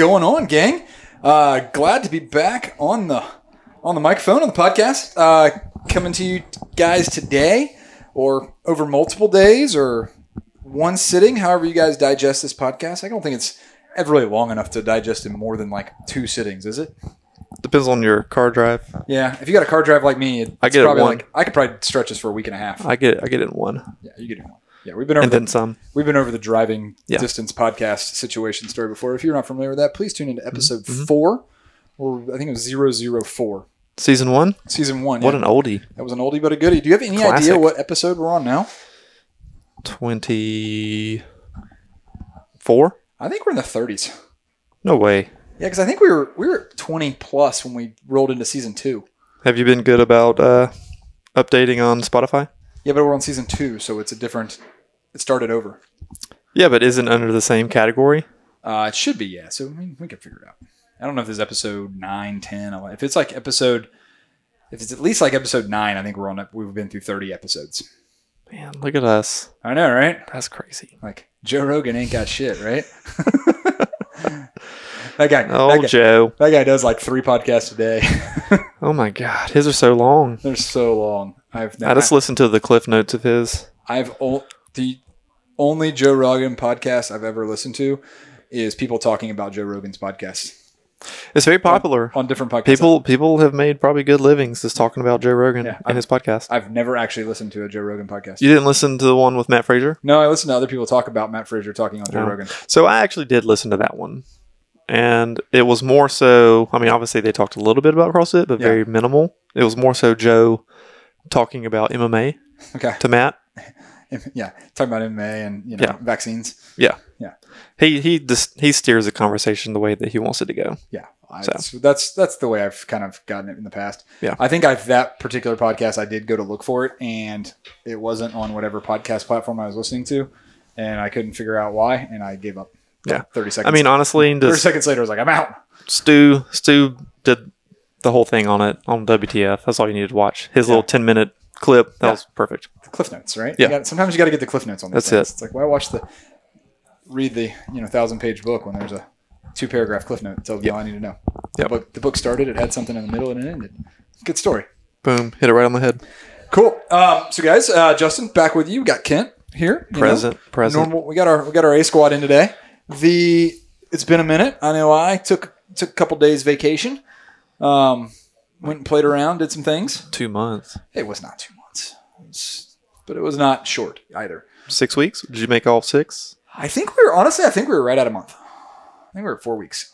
going on, gang? Uh, glad to be back on the on the microphone on the podcast. Uh, coming to you guys today, or over multiple days, or one sitting. However, you guys digest this podcast. I don't think it's ever really long enough to digest in more than like two sittings, is it? Depends on your car drive. Yeah. If you got a car drive like me, it's I get probably one. like I could probably stretch this for a week and a half. I get I get it in one, yeah, you get it in one. Yeah, we've been over and the- then some. We've been over the driving Yeah. distance podcast situation story before. If you're not familiar with that, please tune into episode Mm-hmm. four, or I think it was zero zero four. Season one. Season one. What yeah. an oldie. that was an oldie but a goodie. Do you have any idea what episode we're on now? Twenty four. I think we're in the 30s. No way. Yeah, because I think we were we were 20 plus when we rolled into season two. Have you been good about uh, updating on Spotify? Yeah, but we're on season two, so it's a different. It started over. Yeah, but isn't under the same category. Uh, it should be, yeah. So I mean, we can figure it out. I don't know if this is episode 9, 10, If it's like episode, if it's at least like episode 9, I think we're on, we've been through 30 episodes. Man, look at us. I know, right? That's crazy. Like Joe Rogan ain't got shit, right? that guy, Oh, that guy, Joe. that guy does like three podcasts a day. Oh my God, his are so long. They're so long. I've I just listened to the cliff notes of his. I've o- the only Joe Rogan podcast I've ever listened to is people talking about Joe Rogan's podcast It's very popular. on different podcasts. People people have made probably good livings just talking about Joe Rogan Yeah, and his podcast. I've never actually listened to a Joe Rogan podcast. You didn't listen to the one with Mat Fraser? No, I listened to other people talk about Mat Fraser talking on Joe No. Rogan. So I actually did listen to that one. And it was more so, I mean, obviously they talked a little bit about CrossFit, but Yeah. very minimal. It was more so Joe talking about MMA Okay, to Matt. yeah, talking about MMA and you know Yeah. vaccines. Yeah. Yeah. He he just he steers the conversation the way that he wants it to go. Yeah, I, So. that's, that's the way I've kind of gotten it in the past. Yeah. I think I've that particular podcast. I did go to look for it, and it wasn't on whatever podcast platform I was listening to, and I couldn't figure out why, and I gave up. Yeah. thirty seconds. I mean, honestly, thirty seconds later, I was like, I'm out. Stu Stu did the whole thing on it on WTF. That's all you needed to watch. His Yeah. little ten minute clip that Yeah. was perfect. The cliff notes, right? Yeah. You got, sometimes you got to get the cliff notes on. That's things. it. It's like why watch the read the you know thousand page book when there's a two paragraph cliff note that tells me all I need to know. The Yep. book, the book started. It had something in the middle and it ended. Good story. Boom, hit it right on the head. Cool. Um, so guys, uh, Justin, back with you. We got Kent here. you know. Present, present. Normal. We got our we got our A squad in today. The it's been a minute. I know I took took a couple days vacation. Um, went and played around, did some things. Two months, It was not two months, It was- but it was not short either. six weeks. Did you make all six? I think we were honestly. I think we were right at a month. I think we were at four weeks.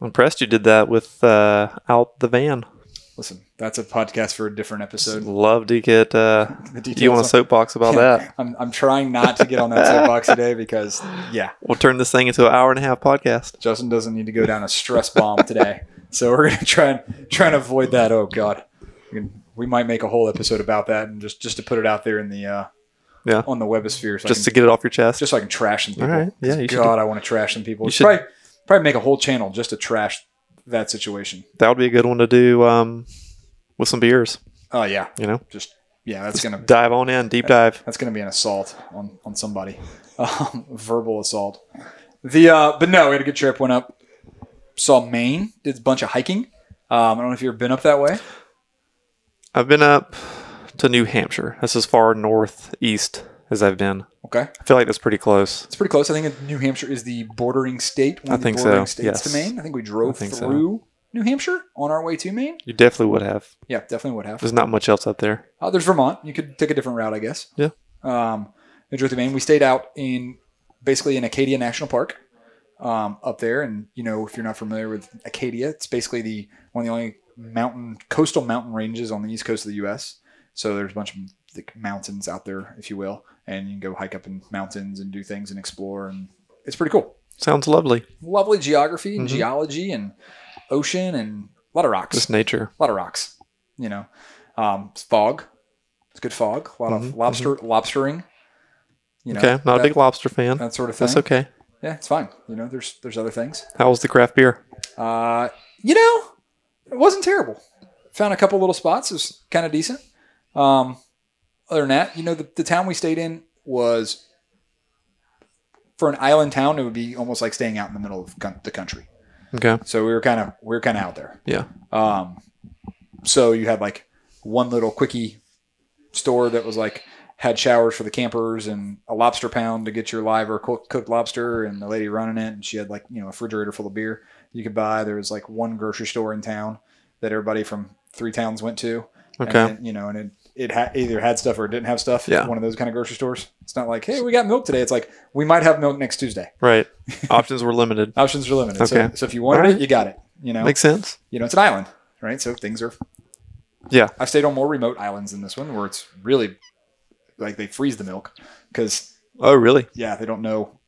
I'm impressed you did that with uh, out the van. Listen, that's a podcast for a different episode. Love to get uh, The details you want a soapbox about that. I'm, I'm trying not to get on that soapbox today because yeah, We'll turn this thing into an hour and a half podcast. Justin doesn't need to go down a stress bomb today. So we're gonna try and try and avoid that. Oh God, we, might make a whole episode about that and just just to put it out there in the uh, Yeah, on the webosphere, so just I to get it off your chest. just so I can trash some people. All right. Yeah, God, I want to trash some people. you should probably probably make a whole channel just to trash that situation. that would be a good one to do um, with some beers. Oh yeah, You know, just yeah, that's gonna dive on in, deep dive. That's going to be an assault on on somebody, um, verbal assault. The uh, but no, we had a good trip. Went up, saw Maine. Did a bunch of hiking. Um, I don't know if you've ever been up that way. I've been up to New Hampshire. That's as far northeast as I've been. Okay, I feel like that's pretty close. it's pretty close. I think New Hampshire is the bordering state. One I of the think so, states yes. to Maine. I think we drove think so. through New Hampshire on our way to Maine. You definitely would have. Yeah, definitely would have. There's not much else up there. Uh, there's Vermont. You could take a different route, I guess. Yeah. Um, we drove through Maine. We stayed out in basically in Acadia National Park um, up there. And, you know, if you're not familiar with Acadia, it's basically the one of the only mountain, coastal mountain ranges on the east coast of the U.S. So there's a bunch of like, mountains out there, if you will. And you can go hike up in mountains and do things and explore. And it's pretty cool. Sounds lovely. Lovely geography and Mhm. geology and ocean and a lot of rocks Just nature. a lot of rocks. You know, um, it's fog. It's good fog. A lot of Mhm, lobster lobstering. You know, okay, not that, a big lobster fan. that sort of thing. That's okay. Yeah, it's fine. You know, there's there's other things. How was the craft beer? Uh, you know, it wasn't terrible. Found a couple little spots. It was kind of decent. Um, other than that, you know, the, the town we stayed in was for an island town. It would be almost like staying out in the middle of con- the country. Okay. So we were kind of we were kind of out there. Yeah. Um, so you had like one little quickie store that was like had showers for the campers and a lobster pound to get your live or cooked lobster, and the lady running it, and she had like you know a refrigerator full of beer you could buy. There was like one grocery store in town that everybody from three towns went to. Okay. And you know, and it it ha- either had stuff or it didn't have stuff. Yeah. One of those kind of grocery stores. It's not like, hey, we got milk today. It's like we might have milk next Tuesday. Right. Options were limited. Options were limited. So, Okay. so if you wanted Alright. it, you got it. You know, Makes sense. you know, it's an island, right? So things are. Yeah. I've stayed on more remote islands than this one, where it's really like they freeze the milk because Oh, really? yeah, they don't know,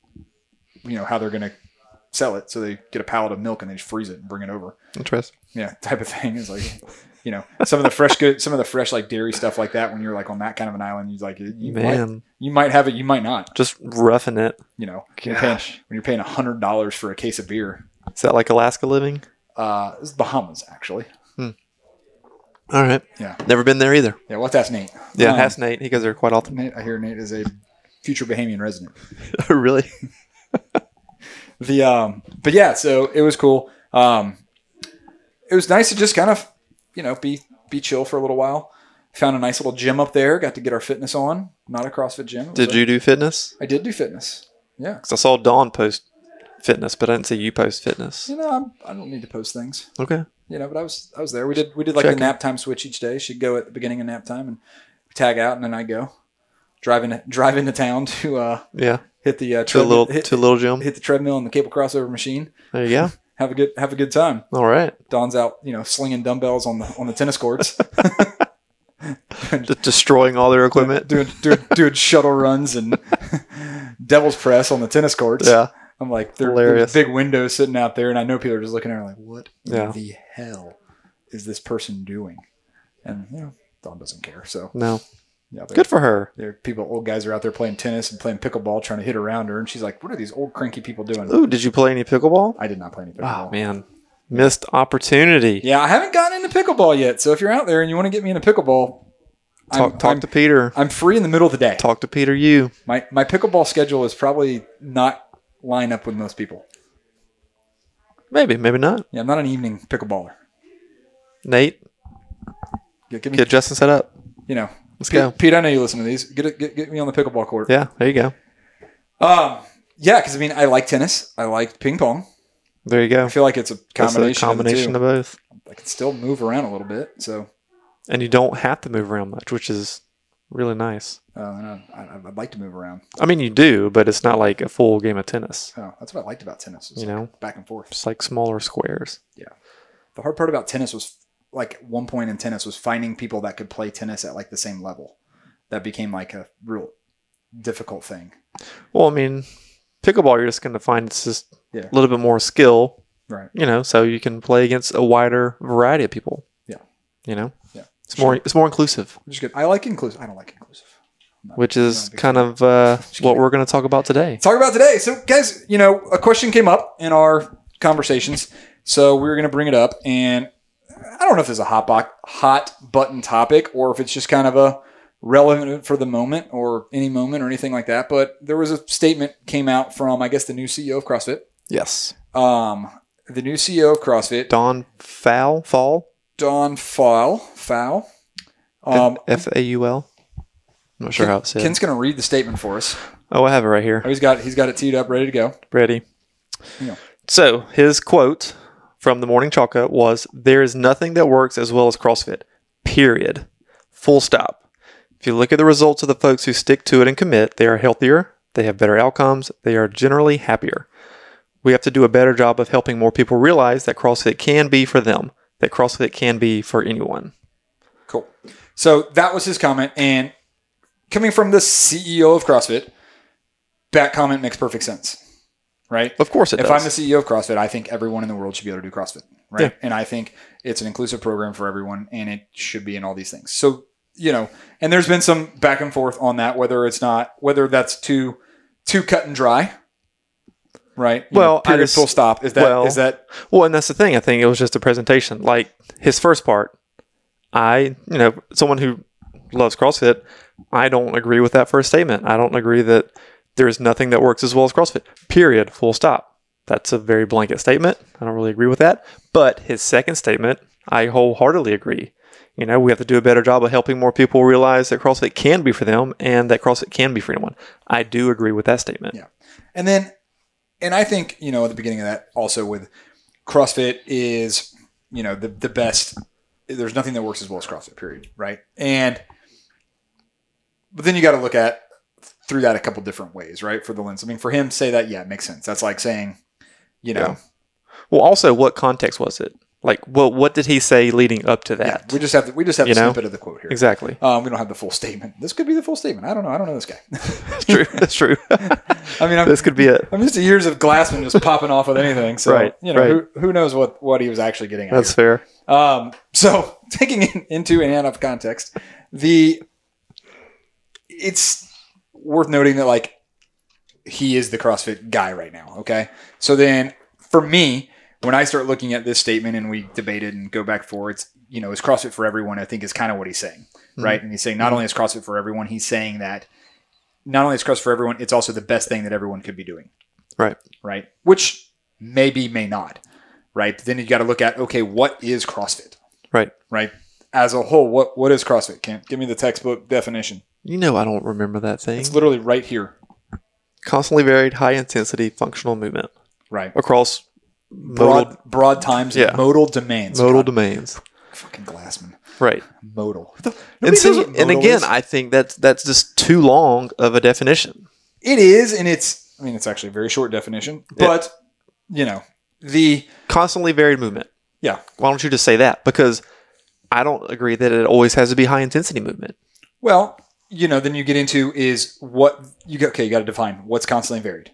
you know, how they're gonna sell it. So they get a pallet of milk and they just freeze it and bring it over. Interesting. Yeah, type of thing is like, you know, some of the fresh good, some of the fresh like dairy stuff like that. When you're like on that kind of an island, you like you might, you might have it, you might not. just roughing it. You know, when you're paying, Gosh. when you're paying a hundred dollars for a case of beer. Is that like Alaska living? Uh, this is Bahamas actually. All right. Yeah. Never been there either. Yeah, well, that's Nate. Yeah, Um, ask Nate. He goes there quite often. Nate, I hear Nate is a future Bahamian resident. really? The um, but yeah, so it was cool. Um, it was nice to just kind of, you know, be be chill for a little while. Found a nice little gym up there. Got to get our fitness on. Not a CrossFit gym. Did a- you do fitness? I did do fitness. Yeah. Because I saw Dawn post fitness, but I didn't see you post fitness. You know, I'm, I don't need to post things. Okay. You know, but I was I was there. We did we did like Checking. the nap time switch each day. She'd go at the beginning of nap time and tag out, and then I go driving drive into town to uh, Yeah. hit the uh, To treadmill, little hit, to a little gym. hit the treadmill and the cable crossover machine. There you go. Have a good have a good time. All right. Don's out, you know, slinging dumbbells on the on the tennis courts, Just destroying all their equipment. doing doing doing shuttle runs and devil's press on the tennis courts. Yeah. I'm like, there, there's big windows sitting out there, and I know people are just looking at her like, what Yeah. in the hell is this person doing? And you know, Don doesn't care. So No. yeah, Good for her. there people, old guys are out there playing tennis and playing pickleball, trying to hit around her, and she's like, what are these old cranky people doing? Ooh, did you play any pickleball? I did not play any pickleball. Oh man, missed opportunity. Yeah, I haven't gotten into pickleball yet. So if you're out there and you want to get me into pickleball, Talk I'm, talk I'm, to Peter. I'm free in the middle of the day. Talk to Peter. You. My my pickleball schedule is probably not line up with most people. Maybe. Maybe not. Yeah, I'm not an evening pickleballer. Nate, Yeah, give me, get Justin set up. you know, Let's Pete, go. Pete, I know you listen to these. Get get, get me on the pickleball court. Yeah. There you go. Um, yeah, because I mean, I like tennis. I like ping pong. There you go. I feel like it's a combination. a combination of, of, both. I can still move around a little bit. So, And you don't have to move around much, which is really nice. uh, and I, I, I'd like to move around. I mean, you do, but it's not like a full game of tennis. Oh, that's what I liked about tennis. You like know? back and forth. It's like smaller squares. Yeah. The hard part about tennis was like one point in tennis was finding people that could play tennis at like the same level. That became like a real difficult thing. Well, I mean, pickleball, you're just going to find it's just Yeah. a little bit more skill, Right. you know, so you can play against a wider variety of people. Yeah. You know? Yeah. It's more it's more inclusive, Which is good. I like inclusive. I don't like inclusive. I'm not- which I'm is not a big kind fan. of uh, what we're going to talk about today. talk about today. So, guys, you know, a question came up in our conversations, so we are going to bring it up, and I don't know if there's a hot bo- hot button topic or if it's just kind of a relevant for the moment or any moment or anything like that. But there was a statement came out from, I guess, the new CEO of CrossFit. Yes. Um, the new CEO of CrossFit, Don Fowl, Fall, Don Faul, Foul. Um, F A U L. I'm not sure how it's said. Ken's going to read the statement for us. oh, I have it right here. Oh, he's got he's got it teed up, ready to go. Ready. Yeah. So his quote from the Morning Chalk Up was There is nothing that works as well as CrossFit. Period. Full stop. If you look at the results of the folks who stick to it and commit, they are healthier, they have better outcomes, they are generally happier. We have to do a better job of helping more people realize that CrossFit can be for them, that CrossFit can be for anyone. Cool. So that was his comment, and coming from the CEO of CrossFit, that comment makes perfect sense, right? Of course it does. if does. I'm the CEO of CrossFit, I think everyone in the world should be able to do CrossFit, right? Yeah. And I think it's an inclusive program for everyone, and it should be in all these things. So you know, and there's been some back and forth on that, whether it's not, whether that's too too cut and dry, right? You Well, know, I period, just- full stop. Is that is well- that Well, and that's the thing. I think it was just a presentation. Like his first part, I, you know, someone who loves CrossFit, I don't agree with that first statement. I don't agree that there's nothing that works as well as CrossFit. Period. Full stop. That's a very blanket statement. I don't really agree with that. But his second statement, I wholeheartedly agree. You know, we have to do a better job of helping more people realize that CrossFit can be for them and that CrossFit can be for anyone. I do agree with that statement. Yeah. And then, and I think, you know, at the beginning of that also with CrossFit is, you know, the, the best, there's nothing that works as well as CrossFit, period. Right. And, but then you got to look at through that a couple different ways, right? For the lens. I mean, for him say that, yeah, it makes sense. That's like saying, you know, Yeah. Well, also, what context was it? Like, what what did he say leading up to yeah, that? we just have, the, we just have You a know? snippet of the quote here. exactly. Um, we don't have the full statement. This could be the full statement. I don't know. I don't know this guy. That's true. That's true. I mean, I'm, this could be it. I'm used to years of Glassman just popping off with anything. So, Right, you know, right. who, who knows what, what he was actually getting at. That's here. fair. Um, so taking it into and out of context, the it's worth noting that like he is the CrossFit guy right now. Okay, so then for me, when I start looking at this statement and we debate it and go back forth, you know, is CrossFit for everyone? I think is kind of what he's saying, mm-hmm. right? And he's saying not mm-hmm. only is CrossFit for everyone, he's saying that not only is CrossFit for everyone, it's also the best thing that everyone could be doing Right. right? Which maybe may not, right? Then you got to look at okay, what is CrossFit, Right. right? As a whole, what what is CrossFit? Can't give me the textbook definition. You know, I don't remember that thing. It's literally right here, Constantly varied, high intensity functional movement right? across Broad modal, broad times, Yeah. modal domains. modal God, domains. fucking Glassman, Right. modal. And see, and again, is. I think that's that's just too long of a definition. it is, and it's. I mean, it's actually a very short definition, Yeah. but you know the Constantly varied movement. yeah. Why don't you just say that? Because I don't agree that it always has to be high intensity movement. Well, you know, then you get into is what you get. Okay, you got to define what's constantly varied.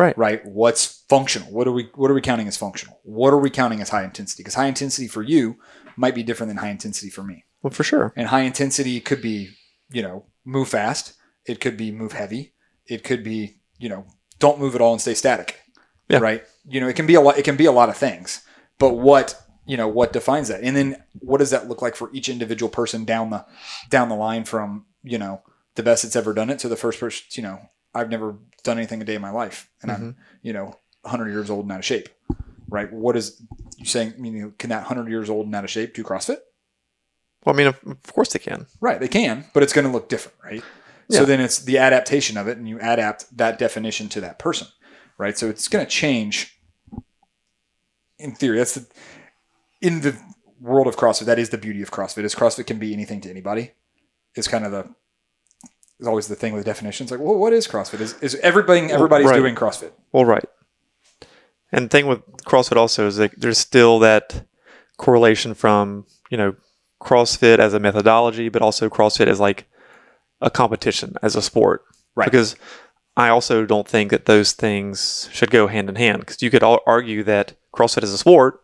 Right. right? What's functional? What are we what are we counting as functional? What are we counting as high intensity? Because high intensity for you might be different than high intensity for me. Well, for sure. And high intensity could be, you know, move fast. It could be move heavy. It could be, you know, don't move at all and stay static. Yeah. Right. You know, it can be a lot. It can be a lot of things. But what you know what defines that, and then what does that look like for each individual person down the down the line from you know the best that's ever done it to the first person. You know, I've never done anything a day in my life, and I'm mm-hmm. you know 100 years old and out of shape. Right. What is you saying? You know, can that 100 years old and out of shape do CrossFit? Well, I mean, of, course they can. Right, they can, but it's going to look different, right? So then it's the adaptation of it, and you adapt that definition to that person, right? So it's going to change. In theory, that's the in the world of CrossFit. That is the beauty of CrossFit. Is CrossFit can be anything to anybody. Is kind of the is always the thing with definitions. Like, well, what is CrossFit? Is is everybody everybody's right. doing CrossFit? Well, right. And the thing with CrossFit also is that there's still that correlation from, you know, CrossFit as a methodology, but also CrossFit as like a competition, as a sport. Right. Because I also don't think that those things should go hand in hand. Because you could all argue that CrossFit is a sport,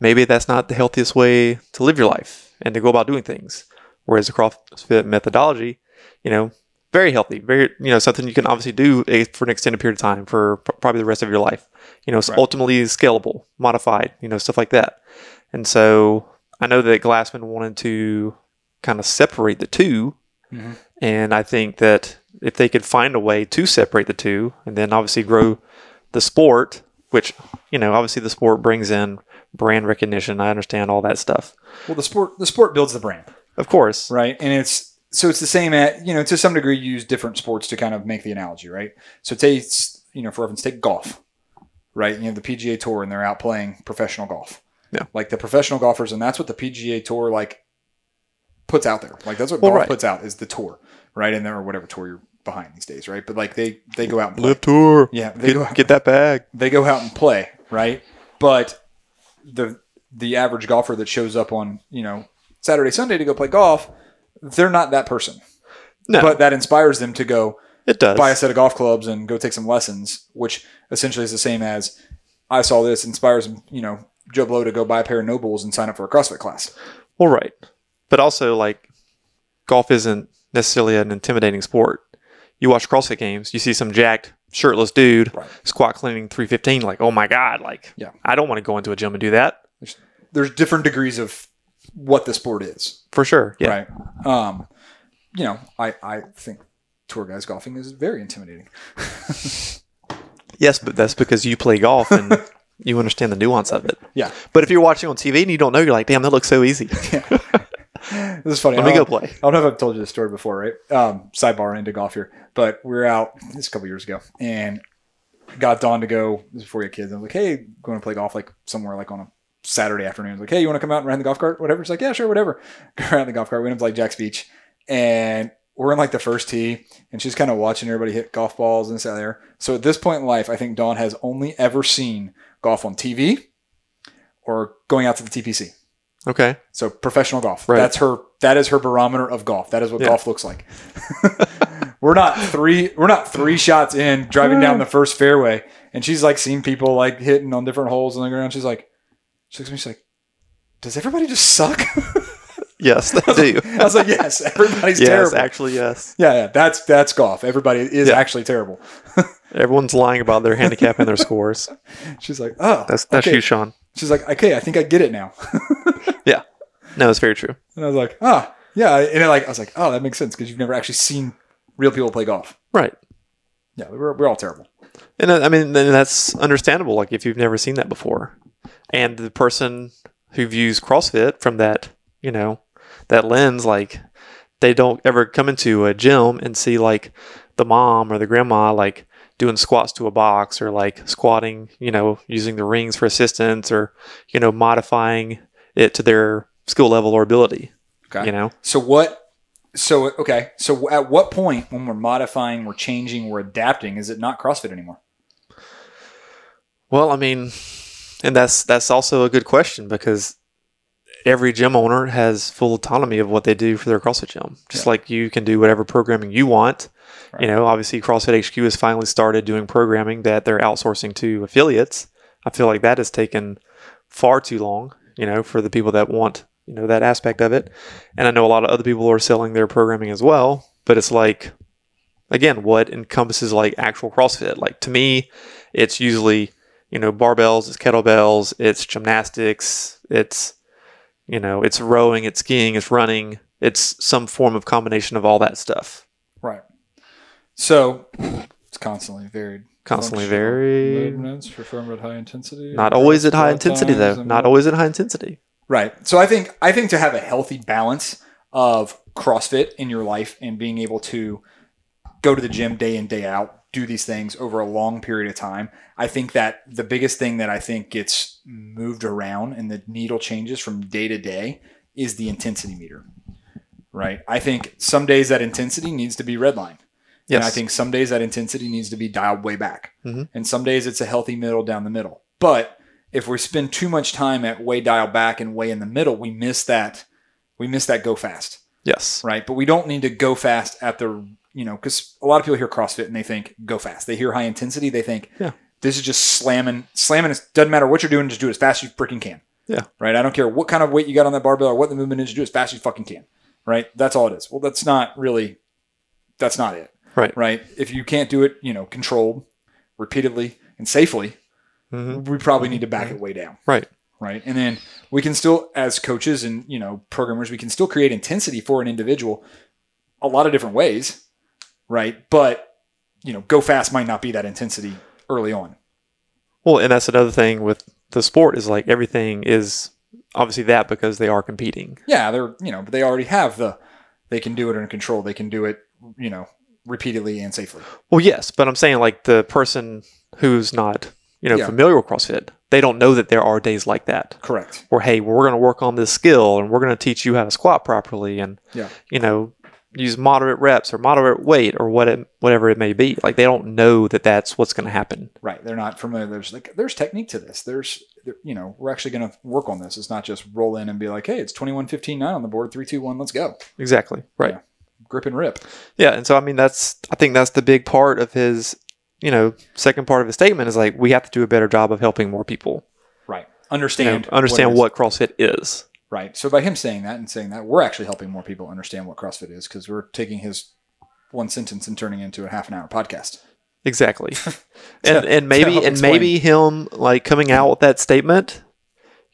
maybe that's not the healthiest way to live your life and to go about doing things. Whereas the CrossFit methodology, you know, very healthy, very you know something you can obviously do eh, for an extended period of time for probably the rest of your life. You know, it's Right. ultimately scalable, modified, you know, stuff like that. And so I know that Glassman wanted to kind of separate the 2 Mhm. and I think that if they could find a way to separate the two, and then obviously grow the sport, which you know obviously the sport brings in brand recognition. I understand all that stuff, Well, the sport the sport builds the brand. of course. right? And it's so it's the same at you know to some degree you use different sports to kind of make the analogy, right? So take you know for instance take golf, right? You have the PGA Tour and they're out playing professional golf. Yeah. like the professional golfers, and that's what the PGA Tour like puts out there. Like that's what Well, golf right. puts out is the tour, right? And there or whatever tour you're behind these days, right? But like they they go out and play. Live tour. Yeah, they go out, get that bag. they go out and play, right? But the the average golfer that shows up on you know Saturday Sunday to go play golf, they're not that person. No, But that inspires them to go it does. buy a set of golf clubs and go take some lessons, which essentially is the same as I saw this inspires you know Joe Blow to go buy a pair of NOBULLs and sign up for a CrossFit class. Well, right. But also, like, golf isn't necessarily an intimidating sport. You watch CrossFit games, you see some jacked, shirtless dude Right. squat cleaning 315. Like, oh my God. Like, Yeah. I don't want to go into a gym and do that. There's different degrees of what the sport is, For sure. Yeah. right? Um, you know, I I think tour guys golfing is very intimidating. Yes, but that's because you play golf and you understand the nuance of it. Yeah. But if you're watching on TV and you don't know, you're like, damn, that looks so easy. This is funny. Let me go play. I don't know if I've told you this story before, right? Um, sidebar into golf here, but we are out this is a couple years ago and got Dawn to go before we had kids. I was like, "Hey, going to play golf like somewhere like on a Saturday afternoon." Like, "Hey, you want to come out and ride the golf cart? Whatever." It's like, "Yeah, sure, whatever." Go around the golf cart. We went to like Jax Beach, and we're in like the first tee, and she's kind of watching everybody hit golf balls and stuff there. So at this point in life, I think Dawn has only ever seen golf on TV or going out to the TPC. Okay. So professional golf. Right. That's her. That is her barometer of golf. That is what Yeah. golf looks like. we're not three. We're not three shots in driving down the first fairway, and she's like seeing people like hitting on different holes on the ground. She's like, she looks at me. She's like, "Does everybody just suck?" Yes, they do. I was like, "Yes, everybody's yes, terrible." actually, yes. yeah, yeah. That's that's golf. Everybody is Yeah. actually terrible. Everyone's lying about their handicap and their scores. She's like, "Oh, That's that's okay." you, Sean. She's like, "Okay, I think I get it now." Yeah. No, it's very true. and I was like, "Ah, yeah." And I like, I was like, "Oh, that makes sense because you've never actually seen real people play golf." Right. Yeah, we're, we're all terrible. And uh, I mean, then that's understandable. Like if you've never seen that before, and the person who views CrossFit from that, you know, that lens, like they don't ever come into a gym and see like the mom or the grandma like doing squats to a box or like squatting, you know, using the rings for assistance or you know modifying it to their skill level or ability. Okay. You know, So what? So okay. So at what point when we're modifying, we're changing, we're adapting, is it not CrossFit anymore? Well, I mean, and that's that's also a good question because every gym owner has full autonomy of what they do for their CrossFit gym. Just Yeah. like you can do whatever programming you want. Right. You know, obviously CrossFit HQ has finally started doing programming that they're outsourcing to affiliates. I feel like that has taken far too long, you know, for the people that want, you know, that aspect of it. And I know a lot of other people are selling their programming as well, but it's like again, what encompasses like actual CrossFit? Like to me, it's usually you know, barbells, it's kettlebells, it's gymnastics, it's, you know, it's rowing, it's skiing, it's running, it's some form of combination of all that stuff. Right. So it's constantly varied. Constantly varied. movements performed at high intensity. Not always at high intensity though. Not always at high intensity. Right. So I think I think to have a healthy balance of CrossFit in your life and being able to go to the gym day in day out, do these things over a long period of time. I think that the biggest thing that I think gets moved around and the needle changes from day to day is the intensity meter. Right. I think some days that intensity needs to be redline. Yes. And I think some days that intensity needs to be dialed way back. Mhm. And some days it's a healthy middle down the middle. But if we spend too much time at way dialed back and way in the middle, we miss that we miss that go fast, yes. right? But we don't need to go fast at the you know because a lot of people hear CrossFit and they think go fast. They hear high intensity, they think Yeah. this is just slamming, slamming. It doesn't matter what you're doing, just do it as fast as you freaking can. Yeah. Right. I don't care what kind of weight you got on that barbell or what the movement is, just do it as fast as you fucking can. Right. That's all it is. Well, that's not really. That's not it Right. right? If you can't do it, you know, controlled, repeatedly, and safely, hmm we probably need to back it way down, Right. right? And then we can still, as coaches and you know programmers, we can still create intensity for an individual a lot of different ways, right? But you know, go fast might not be that intensity early on. Well, and that's another thing with the sport is like everything is obviously that because they are competing. Yeah, they're you know, but they already have the they can do it under control. They can do it, you know, repeatedly and safely. Well, yes, but I'm saying like the person who's not, you know, Yeah. familiar with CrossFit, they don't know that there are days like that. Correct. Or hey, we're going to work on this skill and we're going to teach you how to squat properly and Yeah. you know, use moderate reps or moderate weight or what it, whatever it may be. Like they don't know that that's what's going to happen. Right. They're not familiar. There's like there's technique to this. There's you know, we're actually going to work on this. It's not just roll in and be like, "Hey, it's 21 15 9 on the board. three, two, one, let's go." Exactly. Right. Yeah. Grip and rip. Yeah, and so I mean that's I think that's the big part of his, you know, second part of his statement is like we have to do a better job of helping more people Right. you know, Understand understand what CrossFit is. Right. So by him saying that and saying that, we're actually helping more people understand what CrossFit is because we're taking his one sentence and turning it into a half an hour podcast. Exactly. and and maybe and explain. maybe him like coming out with that statement,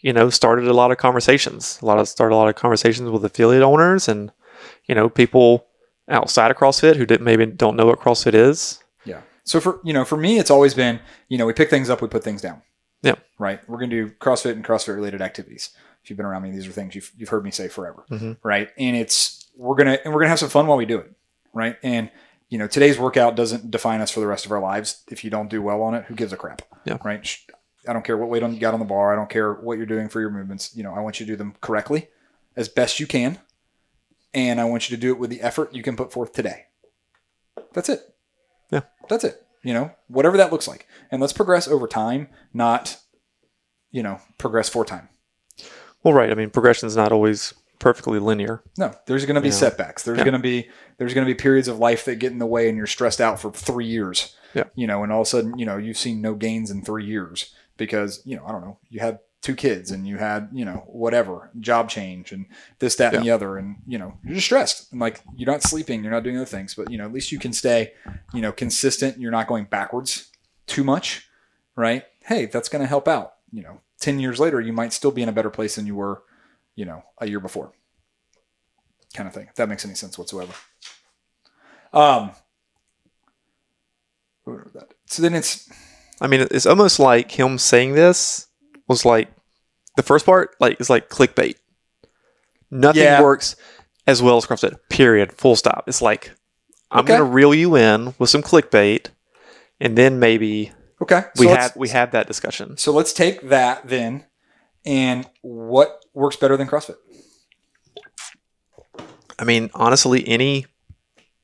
you know, started a lot of conversations. A lot of started a lot of conversations with affiliate owners and you know, people outside of CrossFit who did, maybe don't know what CrossFit is. Yeah. So for you know, for me, it's always been you know we pick things up, we put things down. Yeah. Right. We're gonna do CrossFit and CrossFit related activities. If you've been around me, these are things you've you've heard me say forever. Mhm. Right. And it's we're gonna and we're gonna have some fun while we do it. Right. And you know today's workout doesn't define us for the rest of our lives. If you don't do well on it, who gives a crap? Yeah. Right. I don't care what weight on you got on the bar. I don't care what you're doing for your movements. You know, I want you to do them correctly, as best you can, and I want you to do it with the effort you can put forth today. That's it. Yeah. That's it. You know, whatever that looks like. And let's progress over time, not, you know, progress for time. Well, right. I mean, progression is not always perfectly linear. No, there's going to be Yeah. setbacks. There's Yeah. going to be there's going to be periods of life that get in the way, and you're stressed out for three years. Yeah. You know, and all of a sudden, you know, you've seen no gains in three years because you know, I don't know, you had two kids and you had you know whatever job change and this that and the other, and you know you're just stressed and like you're not sleeping, you're not doing other things, but you know at least you can stay, you know, consistent. You're not going backwards too much, right? Hey, that's going to help out. You know, ten years later, you might still be in a better place than you were, you know, a year before kind of thing. If that makes any sense whatsoever. Um. what was that? So then it's I mean, it's almost like him saying this was like the first part, like is like clickbait. Nothing Yeah. works as well as CrossFit. Period. Full stop. It's like I'm Okay. gonna reel you in with some clickbait, and then maybe okay. We let's, had we had that discussion. so let's take that then, and what works better than CrossFit? I mean, honestly, any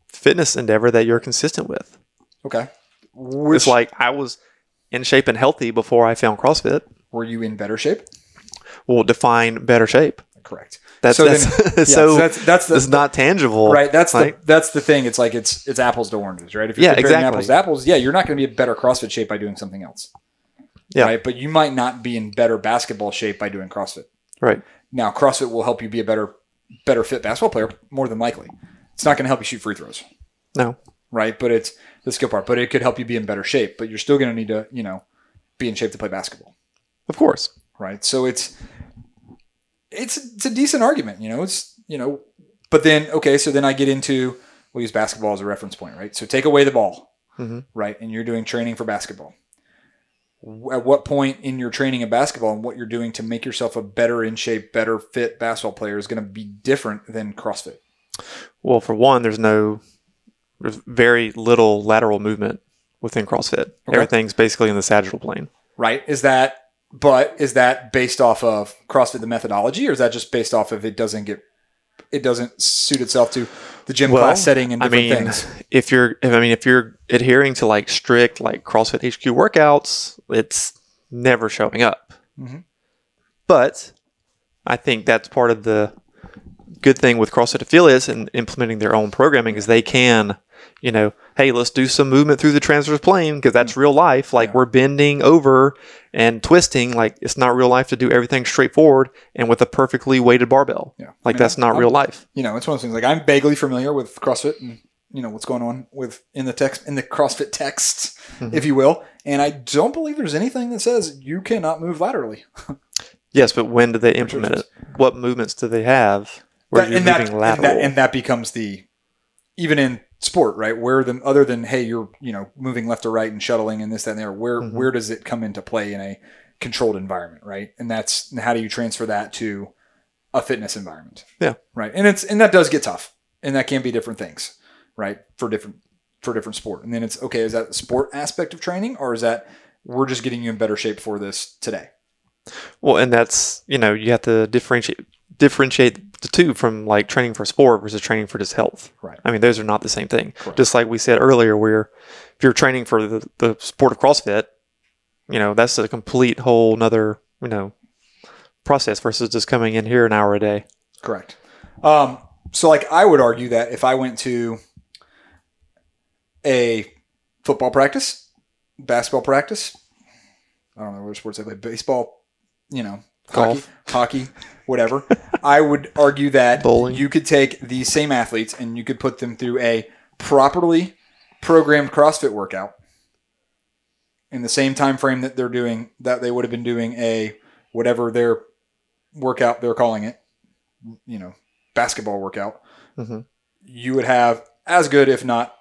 fitness endeavor that you're consistent with. Okay. Which it's like I was in shape and healthy before I found CrossFit. were you in better shape? Well, define better shape. Correct. That's, So that's then- Yeah, so that's that's the it's not tangible, right. That's like- the that's the thing. It's like it's it's apples to oranges, right? If you're Yeah, comparing exactly. apples to apples, yeah, you're not going to be a better CrossFit shape by doing something else. Yeah. Right. But you might not be in better basketball shape by doing CrossFit. right. Now, CrossFit will help you be a better, better fit basketball player more than likely. It's not going to help you shoot free throws, No, right? But it's the skill part. But it could help you be in better shape. But you're still going to need to, you know, be in shape to play basketball, of course. right? So it's it's it's a decent argument, you know. It's you know, but then okay, so then I get into we'll use basketball as a reference point, right? So take away the ball, Mhm. right? And you're doing training for basketball. At what point in your training of basketball and what you're doing to make yourself a better in shape, better fit basketball player is going to be different than CrossFit? Well, for one, there's no, there's very little lateral movement within CrossFit. Everything's basically in the sagittal plane. right? Is that but is that based off of CrossFit the methodology, or is that just based off of it doesn't get it doesn't suit itself to the gym Well, class setting and I mean, things? if you're, if, I mean, if you're adhering to like strict like CrossFit HQ workouts, it's never showing up. Mhm. But I think that's part of the good thing with CrossFit affiliates and implementing their own programming is they can, you know, hey, let's do some movement through the transverse plane because that's real life. Like Yeah. we're bending over and twisting. Like it's not real life to do everything straightforward and with a perfectly weighted barbell. Yeah, Like I mean, that's not I'm- real life. You know, it's one of those things. Like I'm vaguely familiar with CrossFit and you know what's going on with in the text in the CrossFit texts, Mhm. if you will. And I don't believe there's anything that says you cannot move laterally. Yes, but when do they implement it? What movements do they have where That- you're and, that, moving and that and that becomes the even in sport, right? Where the other than hey, you're you know moving left or right and shuttling and this that and there. Where Mhm. where does it come into play in a controlled environment, right? And that's how do you transfer that to a fitness environment? Yeah. right. And it's and that does get tough, and that can be different things, right? For different for different sport. And then it's okay. Is that the sport aspect of training, or is that we're just getting you in better shape for this today? well, and that's you know you have to differentiate differentiate the two from like training for sport versus training for just health. Right. I mean, those are not the same thing. Correct. Just like we said earlier, where if you're training for the, the sport of CrossFit, you know that's a complete whole nother you know process versus just coming in here an hour a day. Correct. Um, so, like, I would argue that if I went to a football practice, basketball practice, I don't know what sports I play, baseball, you know, Golf. hockey, hockey, whatever. I would argue that Bowling. you could take these same athletes and you could put them through a properly programmed CrossFit workout in the same time frame that they're doing that they would have been doing a whatever their workout they're calling it, you know, basketball workout. Mhm. You would have as good, if not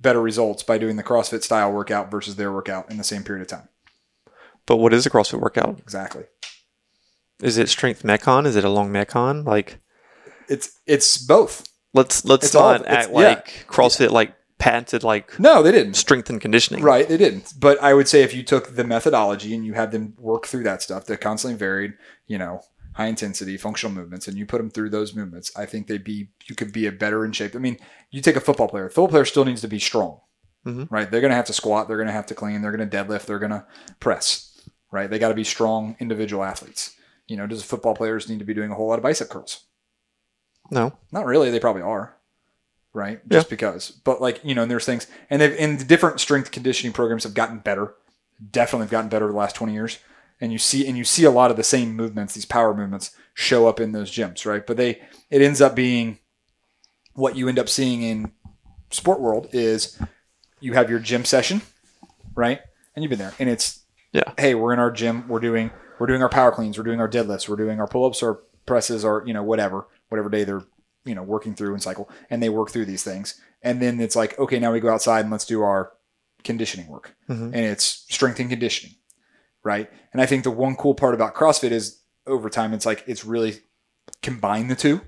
better results by doing the CrossFit style workout versus their workout in the same period of time. But what is a CrossFit workout? Exactly. Is it strength metcon? Is it a long metcon? Like It's it's both. let's let's It's not it's- act yeah. like CrossFit like patented like No, they didn't. strength and conditioning. Right, they didn't. But I would say if you took the methodology and you had them work through that stuff, that constantly varied, you know, high intensity functional movements, and you put them through those movements, I think they'd be you could be a better in shape. I mean, you take a football player. A football player still needs to be strong, Mhm. right? They're going to have to squat. They're going to have to clean. They're going to deadlift. They're going to press, right? They got to be strong individual athletes. You know, does football players need to be doing a whole lot of bicep curls? No. Not really. They probably are, right? Yeah. Just because. But like you know, and there's things, and they've and the different strength conditioning programs have gotten better. Definitely have gotten better the last 20 years. And you see, and you see a lot of the same movements, these power movements, show up in those gyms, right? But they, it ends up being what you end up seeing in sport world is you have your gym session, right? And you've been there, and it's Yeah. hey, we're in our gym, we're doing we're doing our power cleans, we're doing our deadlifts, we're doing our pull ups or presses or you know whatever whatever day they're you know working through and cycle, and they work through these things, and then it's like okay, now we go outside and let's do our conditioning work, Mhm. and it's strength and conditioning, right? And I think the one cool part about CrossFit is over time, it's like it's really combine the two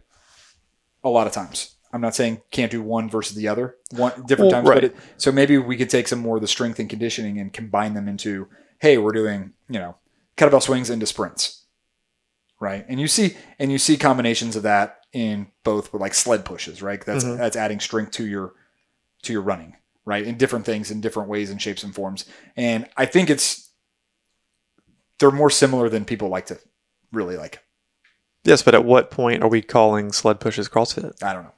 a lot of times. I'm not saying can't do one versus the other, one different Well, times, right. but it, so maybe we could take some more of the strength and conditioning and combine them into, hey, we're doing you know kettlebell swings into sprints, right? And you see and you see combinations of that in both with like sled pushes, right? That's Mhm. that's adding strength to your to your running, right? In different things, in different ways and shapes and forms. And I think it's they're more similar than people like to really like. Yes, but at what point are we calling sled pushes CrossFit? I don't know.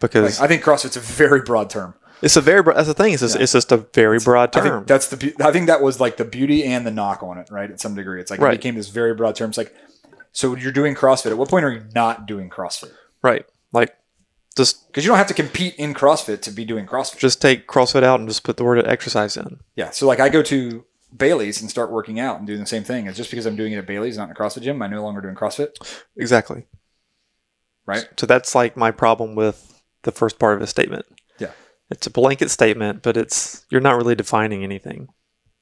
Because Like, I think CrossFit's a very broad term. It's a very that's the thing. It's just, Yeah. it's just a very broad I term. think that's the. I think that was like the beauty and the knock on it, right? At some degree, it's like Right. it became this very broad term. It's like, so you're doing CrossFit. At what point are you not doing CrossFit? right. Like just Because you don't have to compete in CrossFit to be doing CrossFit. just take CrossFit out and just put the word exercise in. Yeah. So like I go to Bailey's and start working out and doing the same thing. It's just because I'm doing it at Bailey's, not in a CrossFit gym. I'm no longer doing CrossFit, Exactly. right? So that's like my problem with the first part of a statement. It's a blanket statement, but it's you're not really defining anything.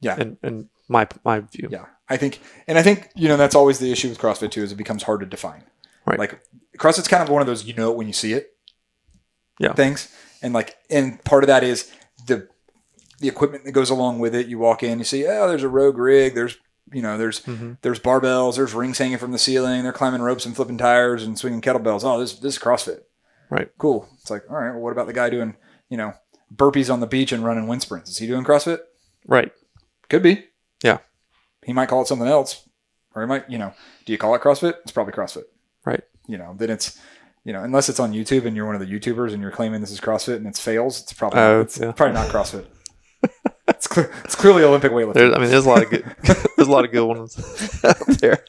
Yeah. In, in my my view. Yeah. I think, and I think you know that's always the issue with CrossFit too, is it becomes hard to define. Right. Like CrossFit's kind of one of those you know it when you see it. Yeah. Things and like and part of that is the the equipment that goes along with it. You walk in, you see, oh, there's a rogue rig. There's you know, there's Mhm. there's barbells. There's rings hanging from the ceiling. They're climbing ropes and flipping tires and swinging kettlebells. Oh, this this is CrossFit. Right. Cool. It's like, all right. Well, what about the guy doing you know burpees on the beach and running wind sprints? Is he doing CrossFit? Right. Could be. Yeah. He might call it something else. Or he might, you know, do you call it CrossFit? It's probably CrossFit. Right. You know, then it's, you know, unless it's on YouTube and you're one of the YouTubers and you're claiming this is CrossFit and it's fails, it's probably, Oh, it's yeah. probably not CrossFit. it's, clear, it's clearly Olympic weightlifting. There's, I mean, there's a lot of good, there's a lot of good ones out there.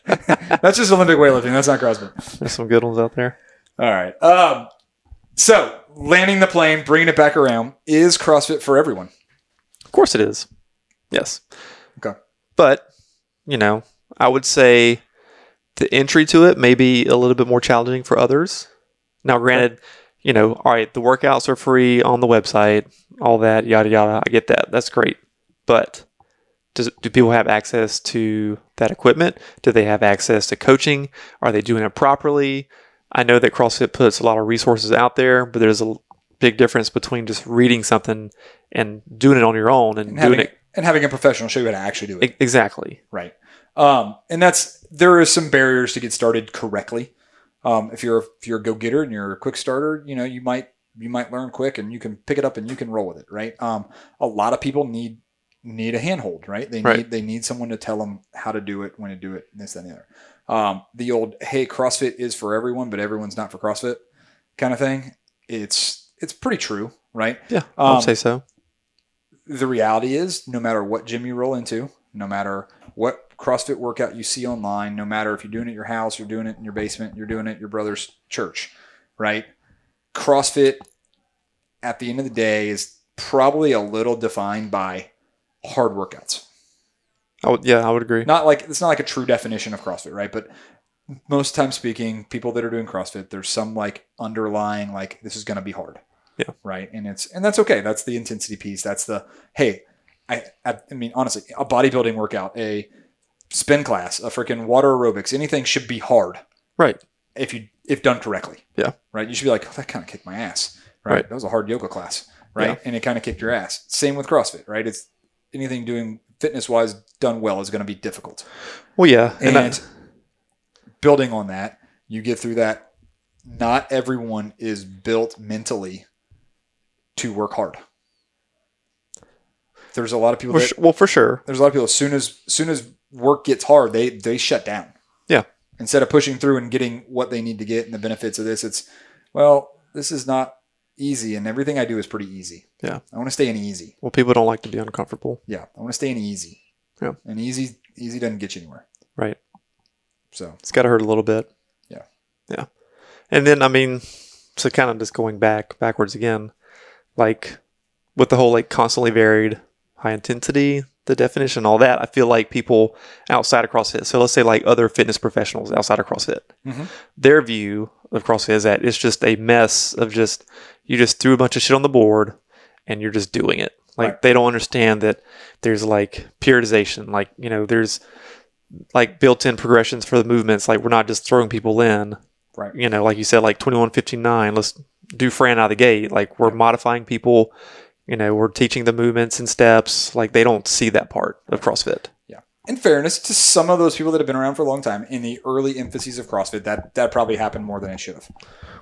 That's just Olympic weightlifting. That's not CrossFit. There's some good ones out there. All right. Um, so landing the plane, bringing it back around is CrossFit for everyone. Of course, it is. Yes. Okay. But you know, I would say the entry to it may be a little bit more challenging for others. Now, granted, you know, all right, the workouts are free on the website, all that, yada yada. I get that. That's great. But does, do people have access to that equipment? Do they have access to coaching? Are they doing it properly? I know that CrossFit puts a lot of resources out there, but there's a big difference between just reading something and doing it on your own and, And doing having, it and having a professional show you how to actually do it. Exactly. Right. Um, and that's there are some barriers to get started correctly. Um, if you're if you're a go getter and you're a quick starter, you know you might you might learn quick and you can pick it up and you can roll with it. Right. Um, a lot of people need need a handhold. Right. They Right. need they need someone to tell them how to do it, when to do it, this that, and the other. Um, the old hey CrossFit is for everyone, but everyone's not for CrossFit kind of thing. It's it's pretty true. Right Yeah, I would Um, say so. the reality is no matter what gym you roll into, no matter what CrossFit workout you see online, no matter if you're doing it at your house, you're doing it in your basement, you're doing it at your brother's church, right? CrossFit at the end of the day is probably a little defined by hard workouts. Would, yeah, I would agree. Not like it's not like a true definition of CrossFit, right? But most time speaking, people that are doing CrossFit, there's some like underlying like this is going to be hard. Yeah. Right. And it's and that's okay. That's the intensity piece. That's the hey, I I, I mean honestly, a bodybuilding workout, a spin class, a freaking water aerobics, anything should be hard. Right. If you if done correctly. Yeah. Right. You should be like, oh, that kind of kicked my ass. Right? Right. That was a hard yoga class. Right. Yeah. And it kind of kicked your ass. Same with CrossFit. Right. It's anything doing fitness wise done well is going to be difficult. Well, yeah, And, and, building on that, you get through that. Not everyone is built mentally to work hard. There's a lot of people for that, su- well, for sure. there's a lot of people as soon as, as soon as work gets hard, they they shut down. Yeah. Instead of pushing through and getting what they need to get and the benefits of this, it's well, this is not easy and everything I do is pretty easy. Yeah. I want to stay in easy. Well, people don't like to be uncomfortable. Yeah. I want to stay in easy. Yeah. And easy easy doesn't get you anywhere. Right. So It's got to hurt a little bit. Yeah. Yeah. And then, I mean, so kind of just going back, backwards again, like with the whole like constantly varied high intensity, the definition, all that, I feel like people outside of CrossFit, so let's say like other fitness professionals outside of CrossFit, Mhm. their view of CrossFit is that it's just a mess of just, you just threw a bunch of shit on the board and you're just doing it. Like Right. they don't understand that there's like periodization, like, you know, there's like built-in progressions for the movements. Like we're not just throwing people in. Right. You know, like you said, like 21, 15, 9, let's do Fran out of the gate. Like we're modifying people, you know, we're teaching the movements and steps. Like they don't see that part of CrossFit. In fairness to some of those people that have been around for a long time, in the early infancies of CrossFit, that that probably happened more than it should have.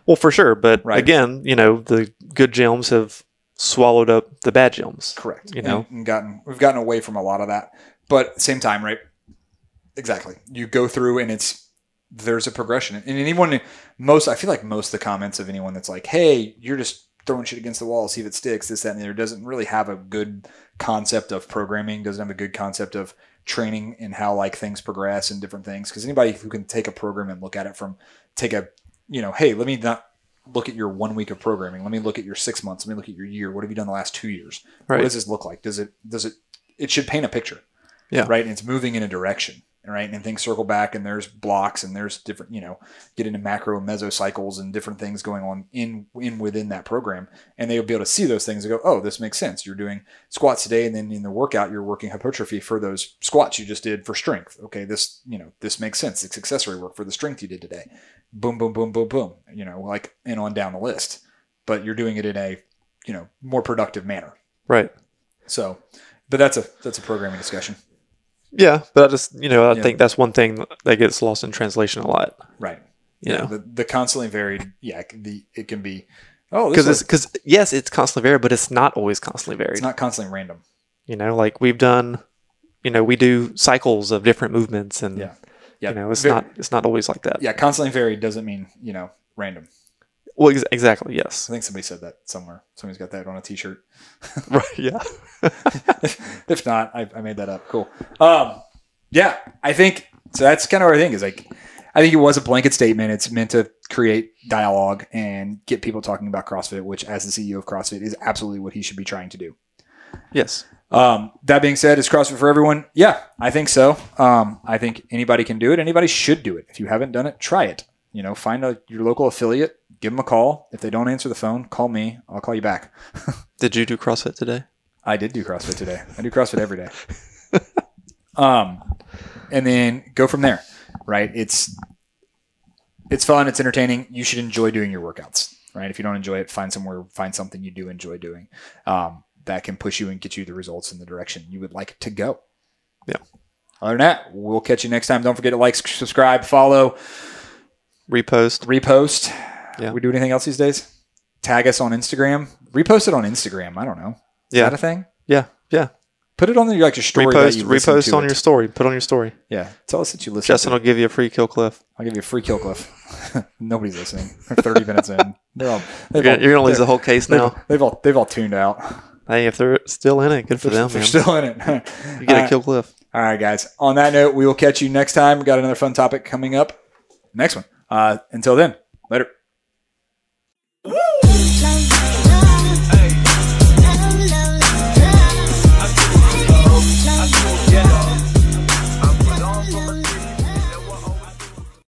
Well, for sure. But Right. again, you know, the good gyms have swallowed up the bad gyms. Correct. You know? and, and gotten we've gotten away from a lot of that, but same time, right? Exactly. You go through and it's there's a progression, and anyone most I feel like most of the comments of anyone that's like, "Hey, you're just throwing shit against the wall, see if it sticks." This, that, and the other doesn't really have a good concept of programming. Doesn't have a good concept of training and how like things progress and different things. Because anybody who can take a program and look at it from take a you know, hey, let me not look at your one week of programming. Let me look at your six months. Let me look at your year. What have you done the last two years? Right. What does this look like? Does it does it it should paint a picture. Yeah. Right. And it's moving in a direction. Right. And things circle back and there's blocks and there's different, you know, get into macro and meso cycles and different things going on in in within that program. And they'll be able to see those things and go, oh, this makes sense. You're doing squats today and then in the workout you're working hypertrophy for those squats you just did for strength. Okay, this, you know, this makes sense. It's accessory work for the strength you did today. Boom, boom, boom, boom, boom. You know, like and on down the list. But you're doing it in a, you know, more productive manner. Right. So, but that's a that's a programming discussion, Yeah. But I just, you know, I Yeah. think that's one thing that gets lost in translation a lot. right? You know, the, the constantly varied. Yeah, The. It can be. Oh, because it's because yes, it's constantly varied, but it's not always constantly varied. it's not constantly random. You know, like we've done, you know, we do cycles of different movements, and Yeah. Yeah, you know, it's Ver- not it's not always like that. Yeah, constantly varied doesn't mean you know random. Well, ex- exactly. Yes. I think somebody said that somewhere. Somebody's got that on a T-shirt. right. Yeah. if not, I, I made that up. Cool. Um, yeah, I think so. That's kind of what I think is like. I think it was a blanket statement. It's meant to create dialogue and get people talking about CrossFit, which, as the CEO of CrossFit, is absolutely what he should be trying to do. yes. Um, that being said, is CrossFit for everyone? Yeah, I think so. Um, I think anybody can do it. Anybody should do it. If you haven't done it, try it. You know, find a, your local affiliate, give them a call. If they don't answer the phone, call me. I'll call you back. Did you do CrossFit today? I did do CrossFit today. I do CrossFit every day. um, and then go from there. Right? It's it's fun. It's entertaining. You should enjoy doing your workouts. Right? If you don't enjoy it, find somewhere, find something you do enjoy doing. Um, that can push you and get you the results in the direction you would like to go. Yeah. Other than that, we'll catch you next time. Don't forget to like, subscribe, follow, Repost. repost. Yeah. We do anything else these days? Tag us on Instagram. Repost it on Instagram. I don't know. Is Yeah. that a thing? Yeah. Yeah. Put it on your like your story. Repost. you Repost on it. your story. Put on your story. yeah. Tell us that you listen. Justin will give you a free kill cliff. I'll give you a free kill cliff. Nobody's listening. They're Thirty minutes in. They're all. You're gonna, all, you're gonna lose the whole case they've, now. they've all they've all tuned out. Hey, if they're still in it, good for them, They're man. still in it. you get All a kill cliff. All right, guys. On that note, we will catch you next time. We got another fun topic coming up. Next one. Uh, until then, later.